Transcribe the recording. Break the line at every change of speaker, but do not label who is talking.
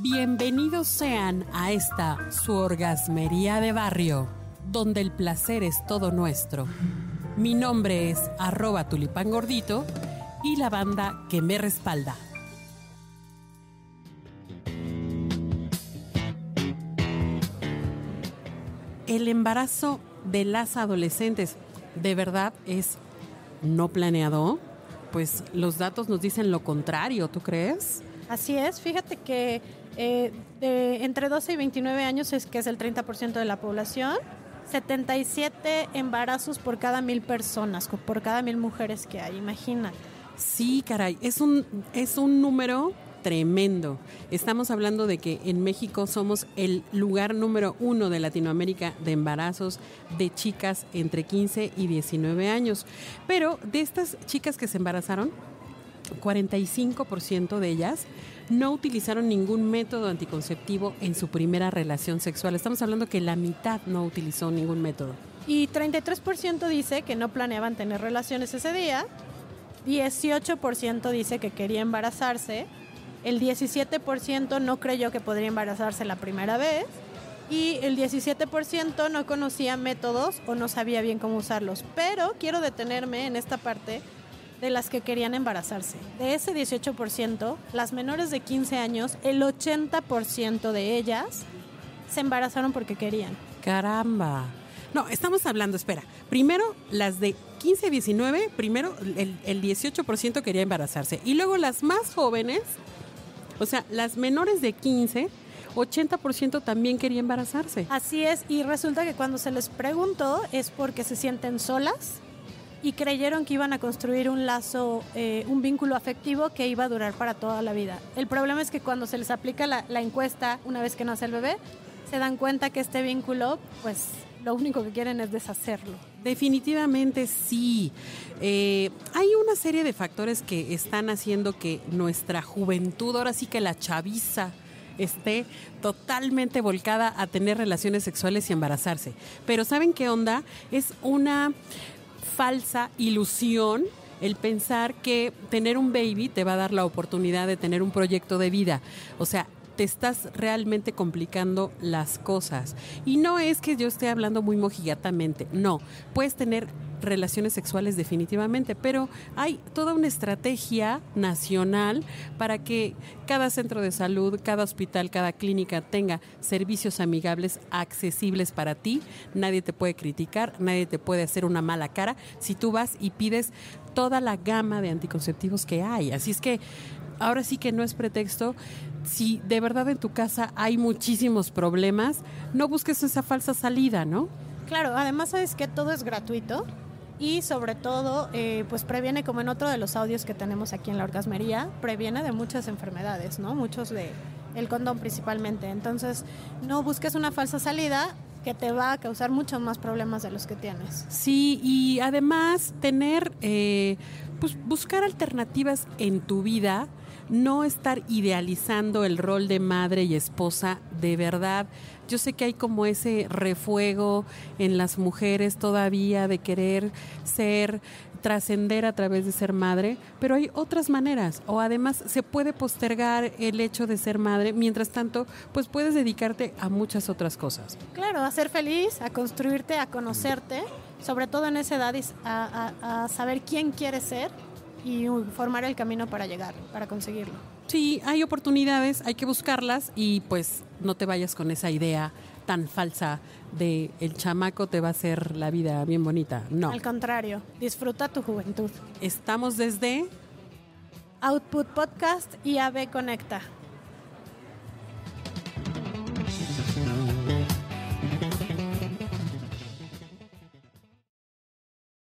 Bienvenidos sean a esta su orgasmería de barrio, donde el placer es todo nuestro. Mi nombre es arroba tulipán gordito y la banda que me respalda. El embarazo de las adolescentes de verdad es no planeado. Pues los datos nos dicen lo contrario, ¿tú crees?
Así es, fíjate que eh, de entre 12 y 29 años es que es el 30% de la población, 77 embarazos por cada mil personas, por cada mil mujeres que hay, imagina.
Sí, caray, es un, es un número tremendo. Estamos hablando de que en México somos el lugar número uno de Latinoamérica de embarazos de chicas entre 15 y 19 años. Pero de estas chicas que se embarazaron, 45% de ellas no utilizaron ningún método anticonceptivo en su primera relación sexual. Estamos hablando que la mitad no utilizó ningún método.
Y 33% dice que no planeaban tener relaciones ese día. 18% dice que quería embarazarse el 17% no creyó que podría embarazarse la primera vez y el 17% no conocía métodos o no sabía bien cómo usarlos. Pero quiero detenerme en esta parte de las que querían embarazarse. De ese 18%, las menores de 15 años, el 80% de ellas se embarazaron porque querían.
Caramba. No, estamos hablando, espera. Primero, las de 15 a 19, primero el, el 18% quería embarazarse. Y luego las más jóvenes, o sea, las menores de 15, 80% también quería embarazarse.
Así es, y resulta que cuando se les preguntó es porque se sienten solas y creyeron que iban a construir un lazo, eh, un vínculo afectivo que iba a durar para toda la vida. El problema es que cuando se les aplica la, encuesta una vez que nace el bebé, se dan cuenta que este vínculo, pues lo único que quieren es deshacerlo.
Definitivamente sí. Eh, hay una serie de factores que están haciendo que nuestra juventud, ahora sí que la chaviza, esté totalmente volcada a tener relaciones sexuales y embarazarse. Pero ¿saben qué onda? Es una falsa ilusión el pensar que tener un baby te va a dar la oportunidad de tener un proyecto de vida. O sea, te estás realmente complicando las cosas. Y no es que yo esté hablando muy mojigatamente, no, puedes tener relaciones sexuales definitivamente, pero hay toda una estrategia nacional para que cada centro de salud, cada hospital, cada clínica tenga servicios amigables, accesibles para ti. Nadie te puede criticar, nadie te puede hacer una mala cara si tú vas y pides toda la gama de anticonceptivos que hay. Así es que ahora sí que no es pretexto. Si de verdad en tu casa hay muchísimos problemas, no busques esa falsa salida, ¿no?
Claro, además sabes que todo es gratuito y sobre todo eh, pues previene como en otro de los audios que tenemos aquí en la orgasmería, previene de muchas enfermedades, ¿no? Muchos de el condón principalmente. Entonces, no busques una falsa salida que te va a causar muchos más problemas de los que tienes.
Sí, y además tener, eh, pues buscar alternativas en tu vida no estar idealizando el rol de madre y esposa de verdad. Yo sé que hay como ese refuego en las mujeres todavía de querer ser, trascender a través de ser madre, pero hay otras maneras o además se puede postergar el hecho de ser madre, mientras tanto, pues puedes dedicarte a muchas otras cosas.
Claro, a ser feliz, a construirte, a conocerte, sobre todo en esa edad, a, a, a saber quién quieres ser y formar el camino para llegar, para conseguirlo.
Sí, hay oportunidades, hay que buscarlas y pues no te vayas con esa idea tan falsa de el chamaco te va a hacer la vida bien bonita. No.
Al contrario, disfruta tu juventud.
Estamos desde
Output Podcast y AB Conecta.